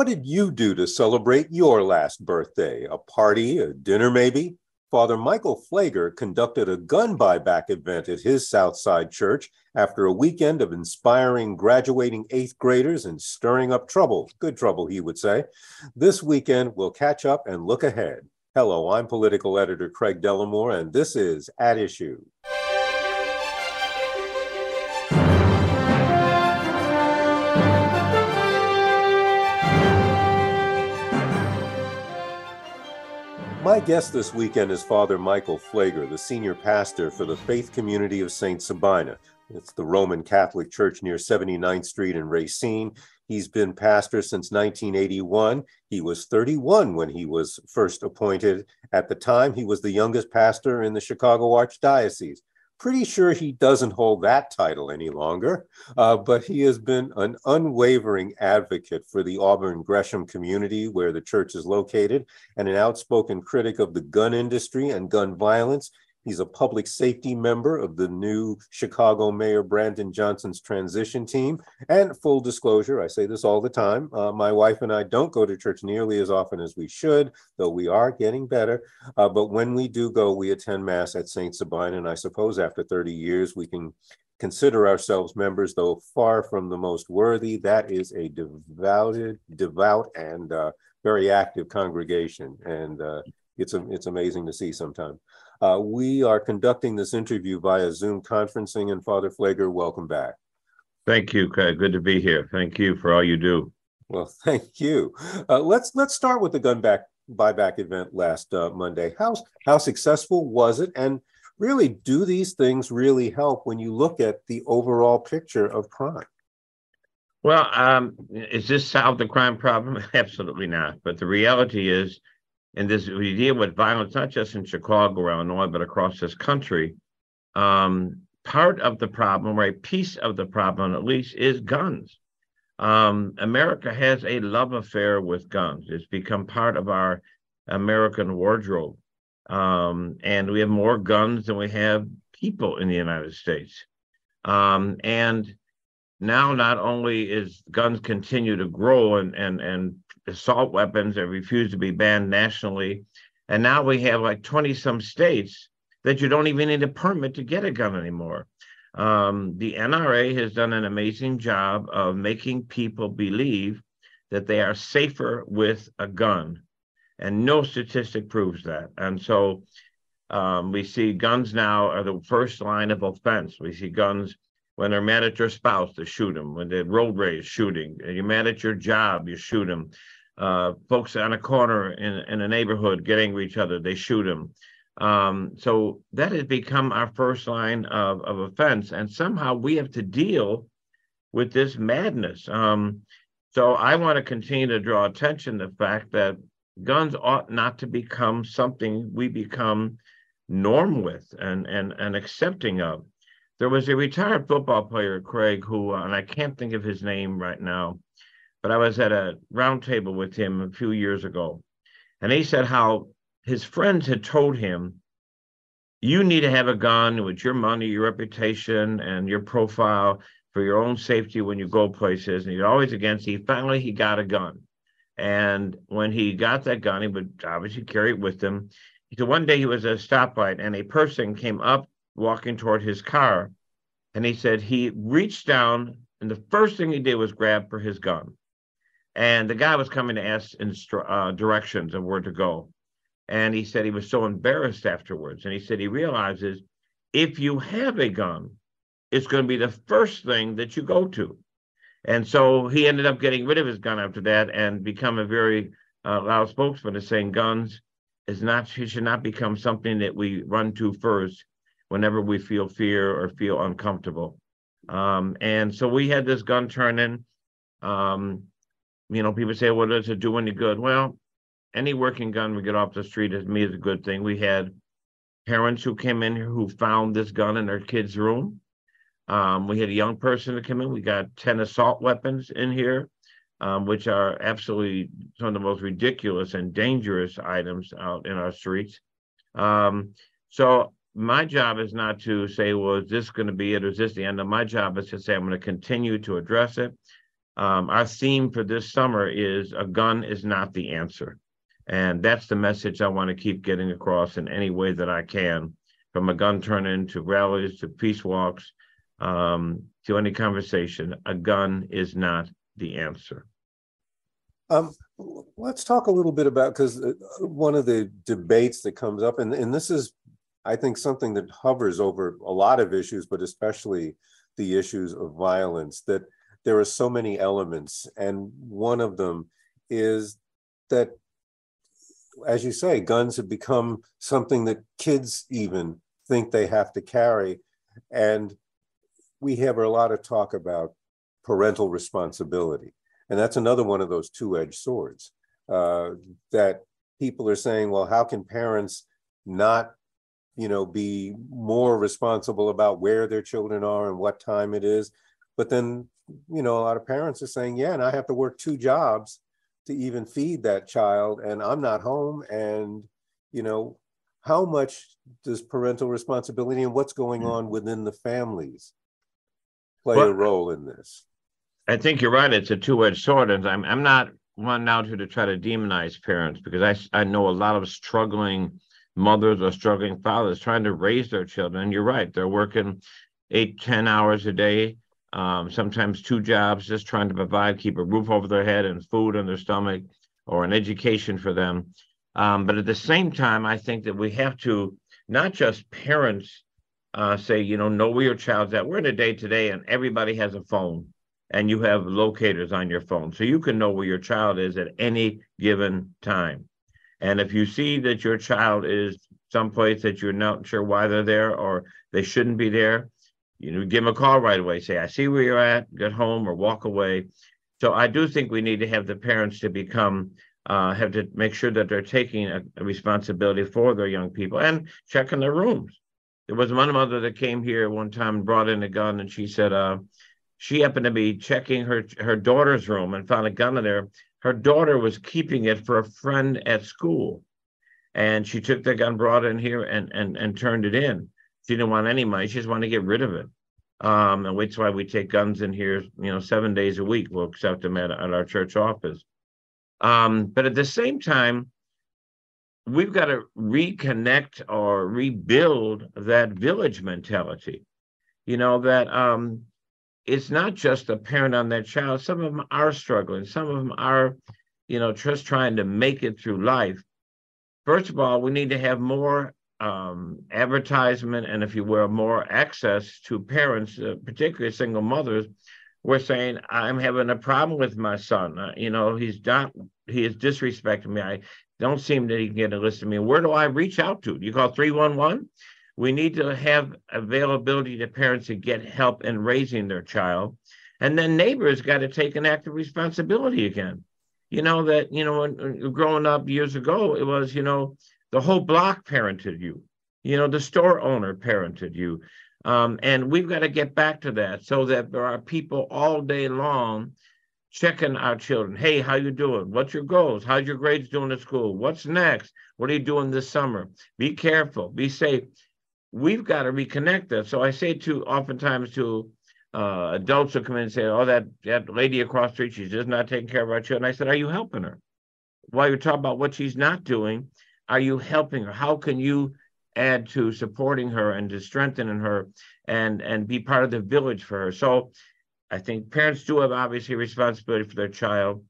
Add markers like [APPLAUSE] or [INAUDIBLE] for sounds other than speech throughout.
What did you do to celebrate your last birthday? A party, a dinner, maybe? Father Michael Pfleger conducted a gun buyback event at his Southside church after a weekend of inspiring graduating eighth graders and stirring up trouble. Good trouble, he would say. This weekend, we'll catch up and look ahead. Hello, I'm political editor Craig Dellimore, and this is At Issue. My guest this weekend is Father Michael Pfleger, the senior pastor for the faith community of St. Sabina. It's the Roman Catholic Church near 79th Street in Racine. He's been pastor since 1981. He was 31 when he was first appointed. At the time, he was the youngest pastor in the Chicago Archdiocese pretty sure he doesn't hold that title any longer, uh, but he has been an unwavering advocate for the Auburn Gresham community where the church is located and an outspoken critic of the gun industry and gun violence. He's a public safety member of the new Chicago Mayor Brandon Johnson's transition team. And full disclosure, I say this all the time uh, my wife and I don't go to church nearly as often as we should, though we are getting better. Uh, but when we do go, we attend Mass at St. Sabina. And I suppose after 30 years, we can consider ourselves members, though far from the most worthy. That is a devoted, devout, and uh, very active congregation. And uh, it's, it's amazing to see sometimes. Uh, we are conducting this interview via Zoom conferencing, and Father Pfleger, welcome back. Thank you, Craig. Good to be here. Thank you for all you do. Well, [LAUGHS] thank you. Uh, let's let's start with the gun back buyback event last uh, Monday. How how successful was it, and really, do these things really help when you look at the overall picture of crime? Well, um, is this solve the crime problem? [LAUGHS] Absolutely not. But the reality is, and this we deal with violence not just in Chicago, or Illinois, but across this country. Um, part of the problem, or a piece of the problem at least, is guns. Um, America has a love affair with guns. It's become part of our American wardrobe. Um, and we have more guns than we have people in the United States. Um, and now not only is guns continue to grow and and and assault weapons that refuse to be banned nationally. And now we have like 20 some states that you don't even need a permit to get a gun anymore. Um, the NRA has done an amazing job of making people believe that they are safer with a gun. And no statistic proves that. And so um, we see guns now are the first line of offense. We see guns when they're mad at your spouse, to shoot them. When they're road rage, shooting. You're mad at your job, you shoot them. Uh, folks on a corner in, in a neighborhood get angry with each other, they shoot them. Um, so that has become our first line of, of offense. And somehow we have to deal with this madness. Um, so I want to continue to draw attention to the fact that guns ought not to become something we become norm with and, and, and accepting of. There was a retired football player, Craig, who, uh, and I can't think of his name right now, but I was at a roundtable with him a few years ago. And he said how his friends had told him, you need to have a gun with your money, your reputation, and your profile for your own safety when you go places. And he's always against. He finally he got a gun, and when he got that gun, he would obviously carry it with him. So one day he was at a stoplight and a person came up walking toward his car. And he said he reached down and the first thing he did was grab for his gun. And the guy was coming to ask instru- uh, directions of where to go. And he said he was so embarrassed afterwards. And he said he realizes if you have a gun, it's going to be the first thing that you go to. And so he ended up getting rid of his gun after that and become a very uh, loud spokesman of saying guns is not should not become something that we run to first whenever we feel fear or feel uncomfortable. Um, and so we had this gun turning. Um, you know, people say, well, does it do any good? Well, any working gun we get off the street is me is a good thing. We had parents who came in who found this gun in their kid's room. Um, we had a young person that came in. We got 10 assault weapons in here, um, which are absolutely some of the most ridiculous and dangerous items out in our streets. Um, so my job is not to say, well, is this going to be it is this the end? of my job is to say, I'm going to continue to address it. Um, our theme for this summer is a gun is not the answer. And that's the message I want to keep getting across in any way that I can, from a gun turn in to rallies to peace walks um, to any conversation. A gun is not the answer. Um, let's talk a little bit about because uh, one of the debates that comes up, and, and this is I think something that hovers over a lot of issues, but especially the issues of violence, that there are so many elements. And one of them is that, as you say, guns have become something that kids even think they have to carry. And we have a lot of talk about parental responsibility. And that's another one of those two edged swords uh, that people are saying, well, how can parents not you know, be more responsible about where their children are and what time it is. But then, you know, a lot of parents are saying, yeah, and I have to work two jobs to even feed that child, and I'm not home. And, you know, how much does parental responsibility and what's going mm. on within the families play well, a role in this? I think you're right. It's a two-edged sword, and I'm I'm not one out here to try to demonize parents because I I know a lot of struggling mothers or struggling fathers trying to raise their children. And you're right, they're working eight, ten hours a day, um, sometimes two jobs, just trying to provide, keep a roof over their head and food in their stomach or an education for them. Um, but at the same time, I think that we have to not just parents uh, say, you know, know where your child's at. We're in a day today, and everybody has a phone, and you have locators on your phone, so you can know where your child is at any given time. And if you see that your child is someplace that you're not sure why they're there or they shouldn't be there, you know, give them a call right away. Say, I see where you're at, get home or walk away. So I do think we need to have the parents to become uh, have to make sure that they're taking a, a, responsibility for their young people and checking their rooms. There was one mother that came here one time and brought in a gun, and she said uh, she happened to be checking her her daughter's room and found a gun in there her daughter was keeping it for a friend at school. And she took the gun, brought it in here, and and and turned it in. She didn't want any money. She just wanted to get rid of it. Um, and why we take guns in here, you know, seven days a week. We'll accept them at, at our church office. Um, but at the same time, we've got to reconnect or rebuild that village mentality. You know, that um, it's not just a parent on that child. Some of them are struggling. Some of them are, you know, just trying to make it through life. First of all, we need to have more um, advertisement and, if you will, more access to parents, uh, particularly single mothers. We're saying, I'm having a problem with my son. Uh, you know, he's not, he is disrespecting me. I don't seem that he can get a list of me. Where do I reach out to? Do you call 311? We need to have availability to parents to get help in raising their child. And then neighbors got to take an active responsibility again. You know, that, you know, when, growing up years ago, it was, you know, the whole block parented you, you know, the store owner parented you. Um, and we've got to get back to that so that there are people all day long checking our children. Hey, how you doing? What's your goals? How's your grades doing at school? What's next? What are you doing this summer? Be careful. Be safe we've got to reconnect that. So I say to oftentimes to uh, adults who come in and say, "Oh, that that lady across the street, she's just not taking care of our children." I said, "Are you helping her?" While you're talking about what she's not doing, are you helping her? How can you add to supporting her and to strengthening her and and be part of the village for her? So I think parents do have obviously responsibility for their child.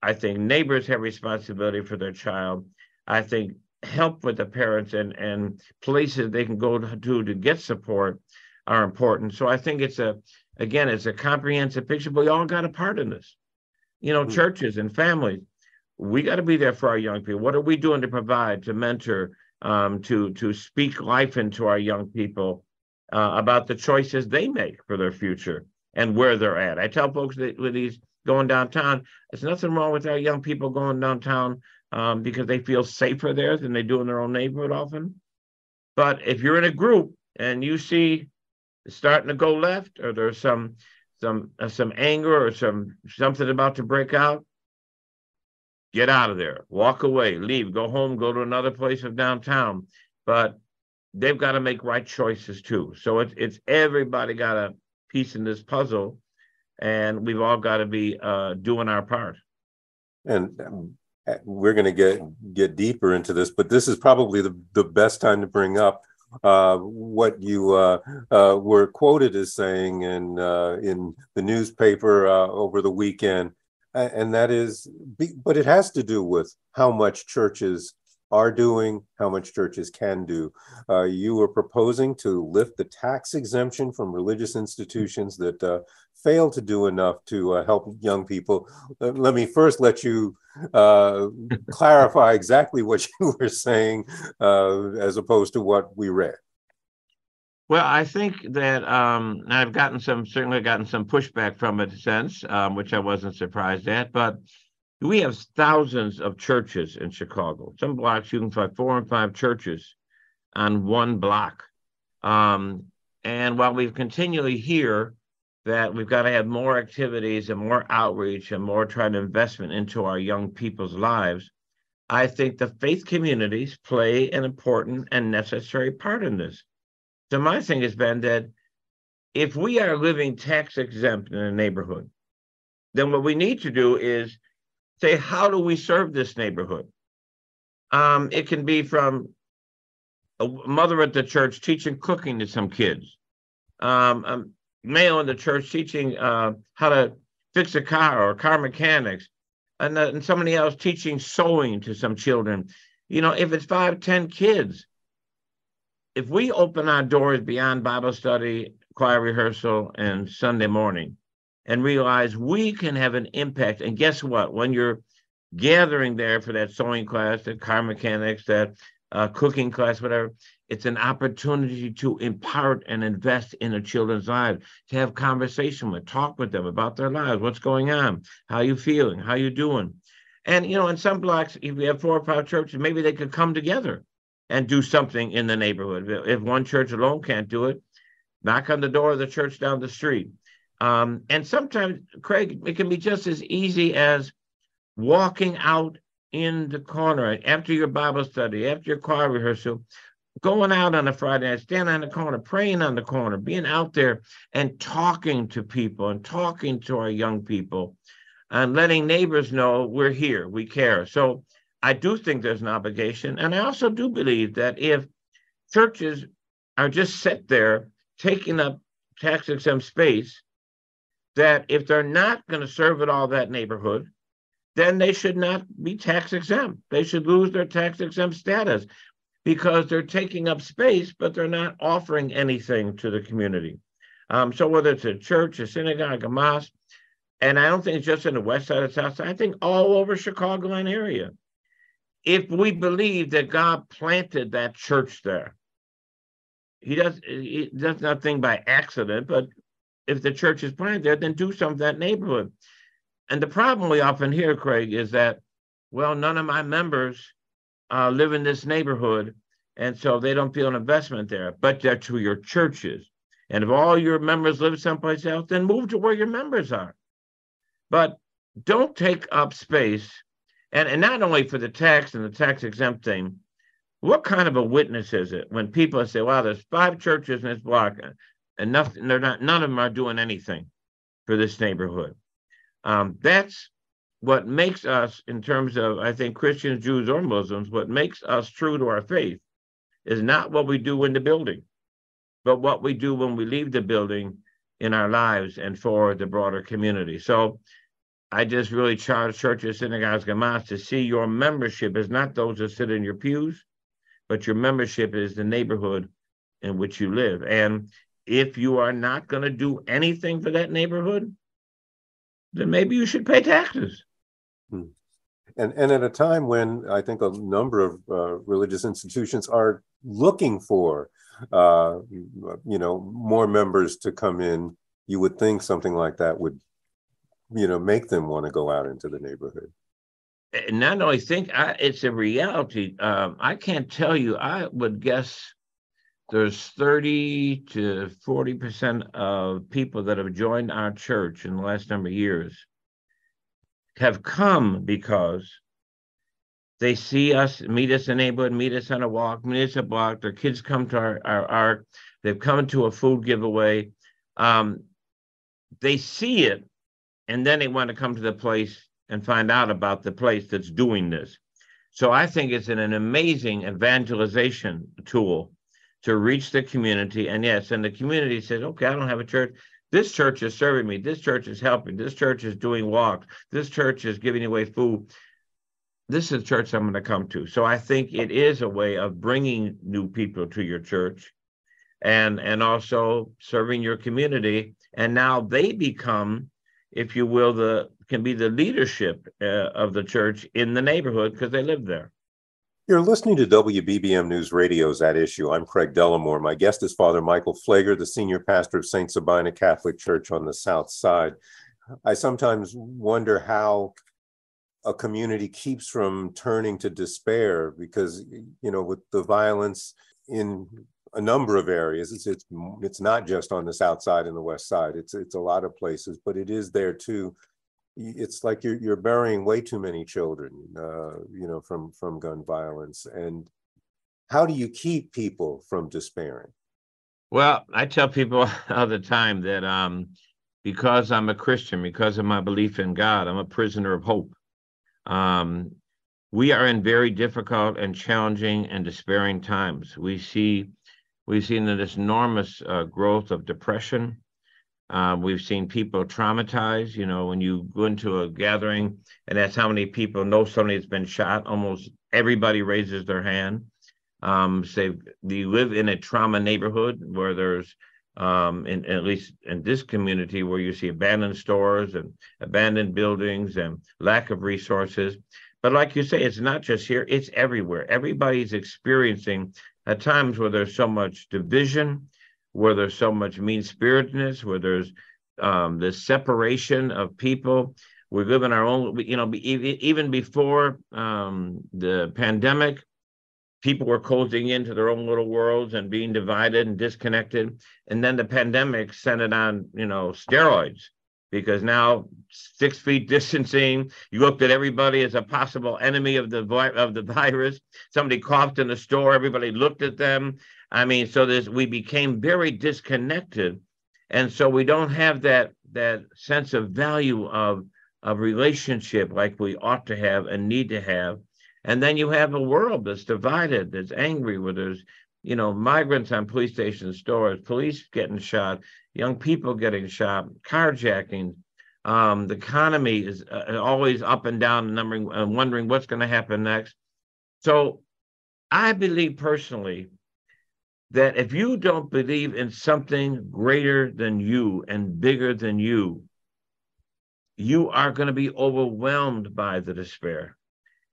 I think neighbors have responsibility for their child. I think help with the parents and and places they can go to to get support are important. So I think it's a again it's a comprehensive picture. But we all got a part in this. You know, mm-hmm. churches and families. We got to be there for our young people. What are we doing to provide, to mentor, um, to to speak life into our young people uh, about the choices they make for their future and where they're at? I tell folks that with these going downtown, there's nothing wrong with our young people going downtown um, because they feel safer there than they do in their own neighborhood often. But if you're in a group and you see starting to go left, or there's some some uh, some anger or some something about to break out, get out of there, walk away, leave, go home, go to another place of downtown. But they've got to make right choices too. So it's it's everybody got a piece in this puzzle, and we've all got to be uh, doing our part. And um, we're going to get get deeper into this, but this is probably the, the best time to bring up uh, what you uh, uh, were quoted as saying in uh, in the newspaper uh, over the weekend, and that is, but it has to do with how much churches are doing, how much churches can do. Uh, you were proposing to lift the tax exemption from religious institutions that fail to do enough to help young people. let me first let you uh, clarify exactly what [LAUGHS] you were saying uh, as opposed to what we read. Well, I think that um, I've gotten some, certainly gotten some pushback from it since, um, which I wasn't surprised at. But we have thousands of churches in Chicago. Some blocks you can find four and five churches on one block. Um, and while we continually hear that we've got to have more activities and more outreach and more trying to investment into our young people's lives. I think the faith communities play an important and necessary part in this. So my thing has been that if we are living tax exempt in a neighborhood, then what we need to do is say, how do we serve this neighborhood? Um, it can be from a mother at the church teaching cooking to some kids. Um, um, male in the church teaching uh, how to fix a car or car mechanics, and, uh, and somebody else teaching sewing to some children. You know, if it's five, ten kids, if we open our doors beyond Bible study, choir rehearsal, and Sunday morning, and realize we can have an impact, and guess what? When you're gathering there for that sewing class, that car mechanics, that uh, cooking class, whatever, it's an opportunity to impart and invest in a children's lives, to have conversation with, talk with them about their lives, what's going on, how you feeling, how you doing. And you know, in some blocks, if we have four or five churches, maybe they could come together and do something in the neighborhood. If one church alone can't do it, knock on the door of the church down the street. Um, and sometimes, Craig, it can be just as easy as walking out in the corner after your Bible study, after your choir rehearsal, going out on a Friday night, standing on the corner, praying on the corner, being out there and talking to people and talking to our young people and letting neighbors know we're here, we care. So I do think there's an obligation. And I also do believe that if churches are just set there taking up tax exempt space, that if they're not going to serve at all that neighborhood, then they should not be tax exempt. They should lose their tax exempt status because they're taking up space, but they're not offering anything to the community. Um, so whether it's a church, a synagogue, a mosque, and I don't think it's just in the west side of south side, I think all over Chicagoland area. If we believe that God planted that church there, he does he does nothing by accident, but if the church is planted there, then do something in that neighborhood. And the problem we often hear, Craig, is that, well, none of my members uh, live in this neighborhood, and so they don't feel an investment there. But they're your church is. and if all your members live someplace else, then move to where your members are. But don't take up space, and, and not only for the tax and the tax exempt thing. What kind of a witness is it when people say, "Wow, there's five churches in this block, and nothing, they're not, none of them are doing anything for this neighborhood"? Um, that's what makes us, in terms of, I think, Christians, Jews, or Muslims, what makes us true to our faith is not what we do in the building, but what we do when we leave the building in our lives and for the broader community. So I just really charge churches, synagogues, and mosques to see your membership is not those that sit in your pews, but your membership is the neighborhood in which you live. And if you are not going to do anything for that neighborhood, then maybe you should pay taxes. Hmm. And, and at a time when I think a number of uh, religious institutions are looking for, uh, you know, more members to come in, you would think something like that would, you know, make them want to go out into the neighborhood. And not only think I, it's a reality. Um, I can't tell you. I would guess there's 30 to 40 percent of people that have joined our church in the last number of years have come because they see us, meet us in the neighborhood, meet us on a walk, meet us a block. Their kids come to our, our, our they've come to a food giveaway. Um, they see it, and then they want to come to the place and find out about the place that's doing this. So I think it's an, an amazing evangelization tool to reach the community. And yes, and the community says, okay, I don't have a church. This church is serving me. This church is helping. This church is doing walks. This church is giving away food. This is the church I'm going to come to. So I think it is a way of bringing new people to your church and and also serving your community and now they become if you will the can be the leadership uh, of the church in the neighborhood because they live there you're listening to WBBM News Radio's At Issue. I'm Craig Dellimore. My guest is Father Michael Pfleger, the senior pastor of St. Sabina Catholic Church on the South Side. I sometimes wonder how a community keeps from turning to despair because, you know, with the violence in a number of areas, it's, it's, it's not just on the South Side and the West Side, it's, it's a lot of places, but it is there too it's like you're you're burying way too many children, uh, you know, from from gun violence. And how do you keep people from despairing? Well, I tell people [LAUGHS] all the time that um, because I'm a Christian, because of my belief in God, I'm a prisoner of hope. Um, we are in very difficult and challenging and despairing times. We see we've seen this enormous uh, growth of depression, um, we've seen people traumatized. You know, when you go into a gathering and that's how many people know somebody's been shot, almost everybody raises their hand. Um, say you live in a trauma neighborhood where there's, um, in, at least in this community, where you see abandoned stores and abandoned buildings and lack of resources. But like you say, it's not just here; it's everywhere. Everybody's experiencing at times where there's so much division where there's so much mean spiritedness, where there's um, separation of people. We live in our own, you know, even before um, the pandemic, people were closing into their own little worlds and being divided and disconnected. And then the pandemic sent it on, you know, steroids because now six feet [LAUGHS] distancing, you looked at everybody as a possible enemy of the of the virus. Somebody coughed in the store, everybody looked at them. I mean, so this we became very disconnected, and so we don't have that that sense of value of of relationship like we ought to have and need to have. And then you have a world that's divided, that's angry, where there's you know migrants on police station stores, police getting shot, young people getting shot, carjacking. Um, the economy is uh, always up and down, and numbering, and wondering what's going to happen next. So, I believe personally that if you don't believe in something greater than you and bigger than you, you are going to be overwhelmed by the despair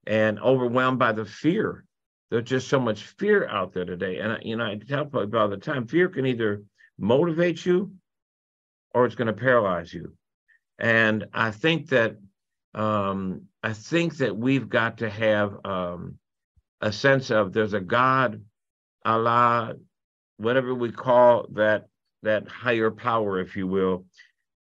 and overwhelmed by the fear. There's just so much fear out there today. And, you know, I tell people all the time fear can either motivate you or it's going to paralyze you. And I think that um, I think that we've got to have um, a sense of there's a God Allah, whatever we call that that higher power, if you will,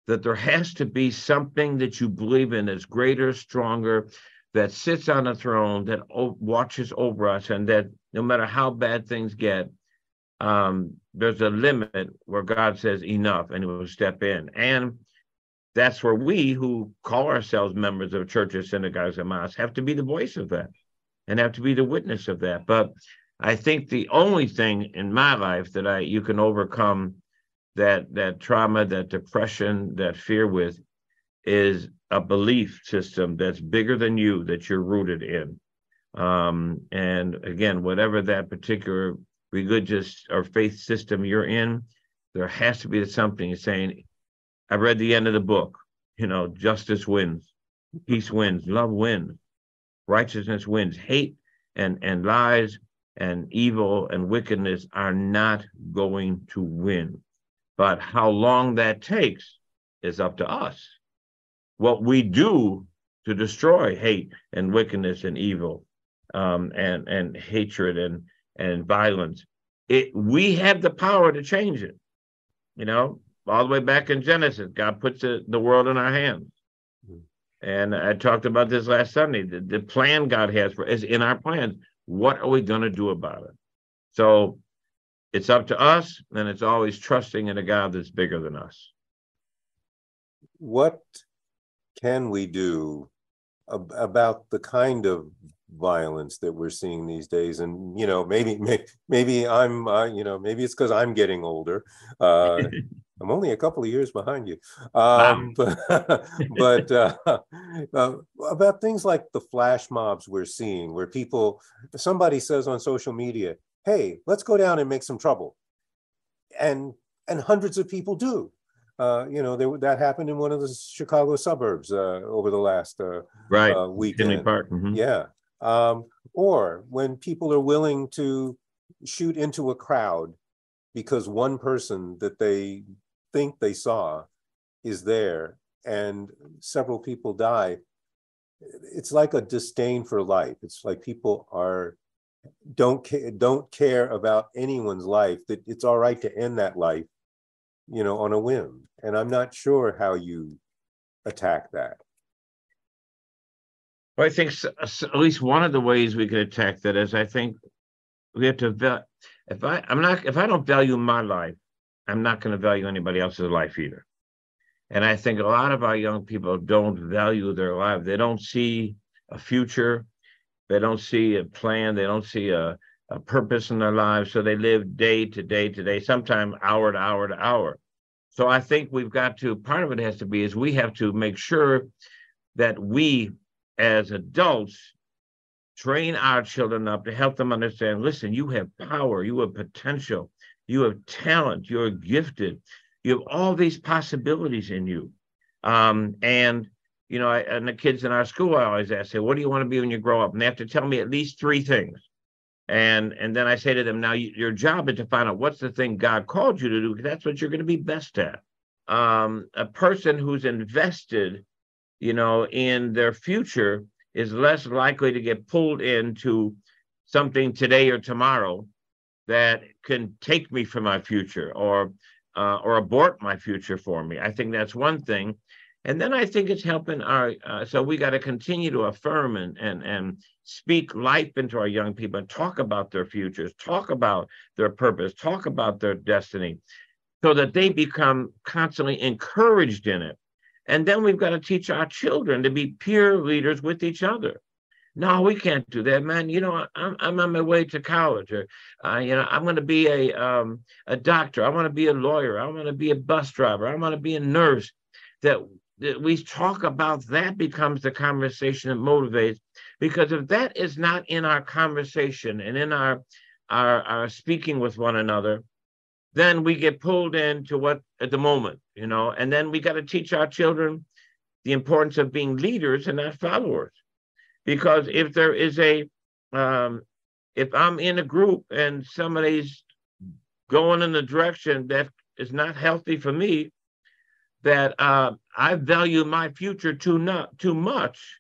that there has to be something that you believe in that's greater, stronger, that sits on a throne, that watches over us, and that no matter how bad things get, um, there's a limit where God says enough, and He will step in. And that's where we who call ourselves members of churches, synagogues, and mosques have to be the voice of that and have to be the witness of that. But I think the only thing in my life that I you can overcome that that trauma, that depression, that fear with is a belief system that's bigger than you that you're rooted in. Um, and again, whatever that particular religious or faith system you're in, there has to be something saying, I read the end of the book, you know, justice wins, peace wins, love wins, righteousness wins, hate and, and lies and evil and wickedness are not going to win. But how long that takes is up to us. What we do to destroy hate and wickedness and evil um, and, and hatred and, and violence, it, we have the power to change it. You know, all the way back in Genesis, God puts the, the world in our hands. Mm-hmm. And I talked about this last Sunday. The, the plan God has for is in our plans. What are we going to do about it? So it's up to us, and it's always trusting in a God that's bigger than us. What can we do ab- about the kind of violence that we're seeing these days? And you know maybe may, maybe i'm uh, you know maybe it's because i'm getting older. Uh, [LAUGHS] i'm only a couple of years behind you. Um, wow. [LAUGHS] but, but uh, [LAUGHS] uh, about things like the flash mobs we're seeing where people somebody says on social media hey let's go down and make some trouble. And and hundreds of people do uh, you know, there, that happened in one of the Chicago suburbs uh, over the last uh, right uh, weekend. Mm-hmm. Yeah, um, or when people are willing to shoot into a crowd because one person that they think they saw is there and several people die it's like a disdain for life it's like people are don't ca- don't care about anyone's life that it's all right to end that life you know on a whim and i'm not sure how you attack that well, I think at least one of the ways we could attack that is I think we have to if I I'm not if I don't value my life, I'm not going to value anybody else's life either. And I think a lot of our young people don't value their life. They don't see a future. They don't see a plan. They don't see a, a purpose in their lives. So they live day to day to day, sometimes hour to hour to hour. So I think we've got to, part of it has to be is we have to make sure that we as adults train our children up to help them understand listen you have power you have potential you have talent you're gifted you have all these possibilities in you um, and you know I, and the kids in our school i always ask say what do you want to be when you grow up and they have to tell me at least three things and and then i say to them now you, your job is to find out what's the thing god called you to do because that's what you're going to be best at um, a person who's invested you know, in their future is less likely to get pulled into something today or tomorrow that can take me from my future or uh, or abort my future for me. I think that's one thing. And then I think it's helping our, uh, so we got to continue to affirm and, and, and speak life into our young people and talk about their futures, talk about their purpose, talk about their destiny, so that they become constantly encouraged in it and then we've got to teach our children to be peer leaders with each other. No, we can't do that, man. You know, I'm, I'm on my way to college, or uh, you know, I'm going to be a um, a doctor. I want to be a lawyer. I want to be a bus driver. I want to be a nurse. That, that we talk about that becomes the conversation that motivates. Because if that is not in our conversation and in our our, our speaking with one another, then we get pulled into what at the moment, you know, and then we got to teach our children the importance of being leaders and not followers. Because if there is a, um, if I'm in a group and somebody's going in the direction that is not healthy for me, that uh, I value my future too not too much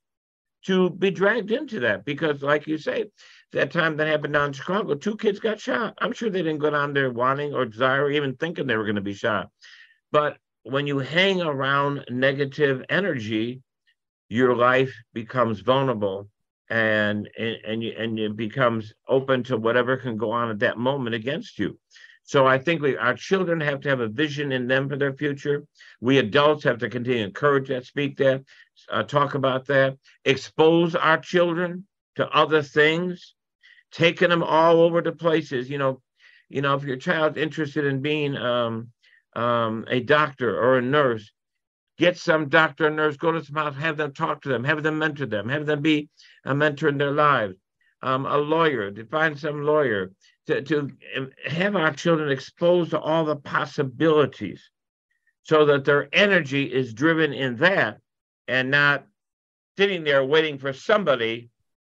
to be dragged into that. Because, like you say, that time that happened down in Chicago, two kids got shot. I'm sure they didn't go down there wanting or desire even thinking they were going to be shot. But when you hang around negative energy, your life becomes vulnerable and and and, you, and it becomes open to whatever can go on at that moment against you. So I think we, our children have to have a vision in them for their future. We adults have to continue to encourage that, speak that, uh, talk about that, expose our children to other things, taking them all over the places. You know, you know, if your child's interested in being um, um, a doctor or a nurse, get some doctor or nurse, go to some house, have them talk to them, have them mentor them, have them be a mentor in their lives. Um, a lawyer, to find some lawyer, to, to have our children exposed to all the possibilities so that their energy is driven in that and not sitting there waiting for somebody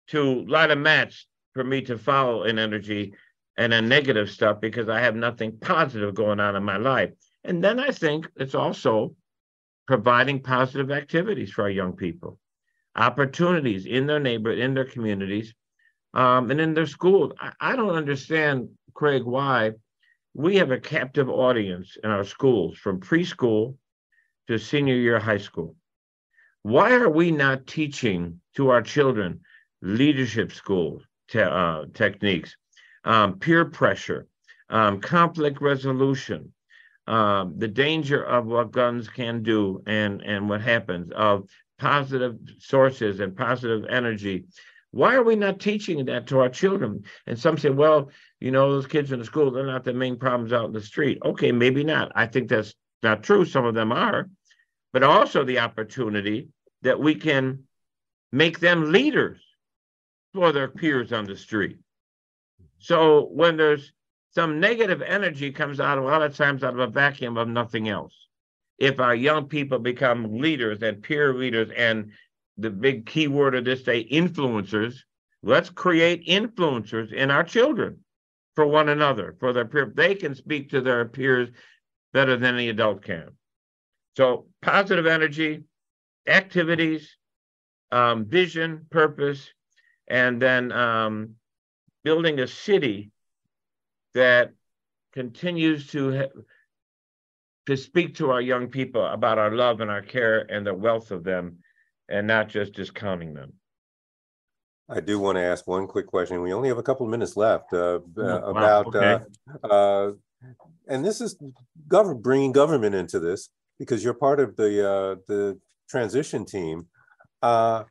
to light a match for me to follow in energy and a negative stuff because I have nothing positive going on in my life. And then I think it's also providing positive activities for our young people, opportunities in their neighborhood, in their communities, um, and in their schools. I, I don't understand, Craig, why we have a captive audience in our schools from preschool to senior year high school. Why are we not teaching to our children leadership skills, te- uh, techniques, um, peer pressure, um, conflict resolution, um, the danger of what guns can do and, and what happens, of positive sources and positive energy, why are we not teaching that to our children? And some say, well, you know, those kids in the school, they're not the main problems out in the street. Okay, maybe not. I think that's not true. Some of them are, but also the opportunity that we can make them leaders for their peers on the street. So when there's some negative energy comes out a lot of times out of a vacuum of nothing else. If our young people become leaders and peer leaders and the big key word of this day, influencers. Let's create influencers in our children for one another, for their peer. They can speak to their peers better than the adult can. So positive energy, activities, um, vision, purpose, and then um, building a city that continues to to speak to our young people about our love and our care and the wealth of them and not just discounting them. I do want to ask one quick question. We only have a couple of minutes left uh, oh, uh, about, okay. uh, and this is government bringing government into this because you're part of the uh, the transition team. Uh,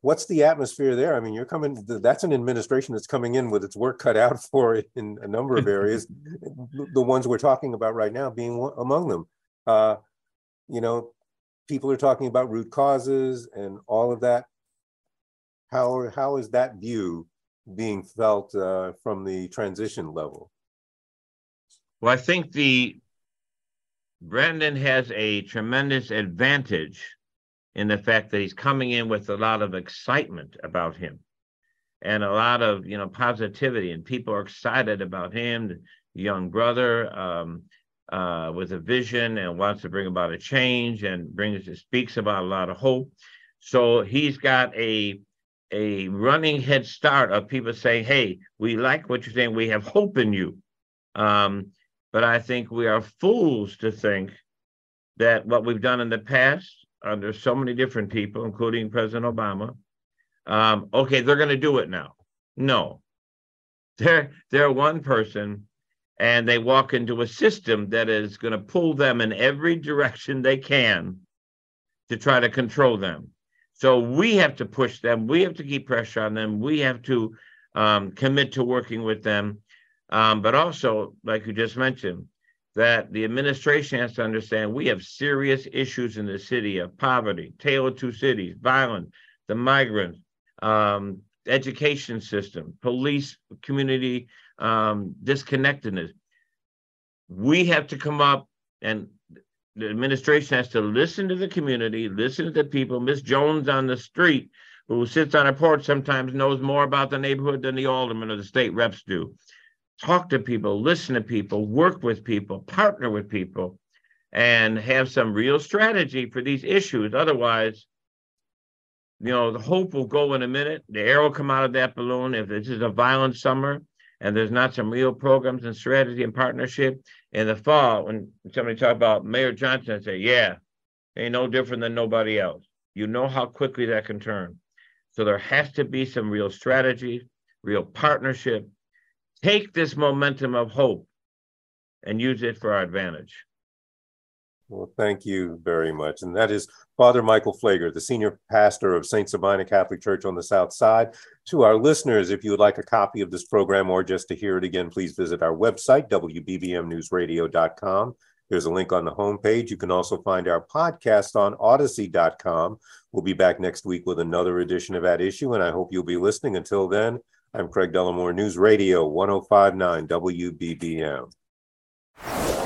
what's the atmosphere there? I mean, you're coming. That's an administration that's coming in with its work cut out [LAUGHS] for it in a number of areas. [LAUGHS] the ones we're talking about right now being among them. Uh, you know, people are talking about root causes and all of that. How, how is that view being felt uh, from the transition level? Well, I think the Brandon has a tremendous advantage in the fact that he's coming in with a lot of excitement about him and a lot of you know positivity and people are excited about him the young brother um, uh, with a vision and wants to bring about a change and brings speaks about a lot of hope. So he's got a a running head start of people saying, "Hey, we like what you're saying. We have hope in you." Um, but I think we are fools to think that what we've done in the past under so many different people, including President Obama, um, okay, they're going to do it now. No, they're they're one person and they walk into a system that is going to pull them in every direction they can to try to control them. So we have to push them. We have to keep pressure on them. We have to um, commit to working with them. Um, but also, like you just mentioned, that the administration has to understand we have serious issues in the city of poverty, tale of two cities, violence, the migrants, um, education system, police, community um, disconnectedness. We have to come up and the administration has to listen to the community, listen to the people. Miss Jones on the street, who sits on a porch, sometimes knows more about the neighborhood than the aldermen or the state reps do. Talk to people, listen to people, work with people, partner with people, and have some real strategy for these issues. Otherwise, you know, the hope will go in a minute. The air will come out of that balloon. If this is a violent summer, and there's not some real programs and strategy and partnership in the fall, when somebody talk about Mayor Johnson, I say, yeah, ain't no different than nobody else. You know how quickly that can turn. So there has to be some real strategy, real partnership. Take this momentum of hope and use it for our advantage. Well, thank you very much. And that is Father Michael Pfleger, the senior pastor of St. Sabina Catholic Church on the South Side. To our listeners, if you would like a copy of this program or just to hear it again, please visit our website, WBBMNewsRadio.com. There's a link on the homepage. You can also find our podcast on Audacy.com. We'll be back next week with another edition of That Issue, and I hope you'll be listening. Until then, I'm Craig Dellimore, News Radio 1059 WBBM.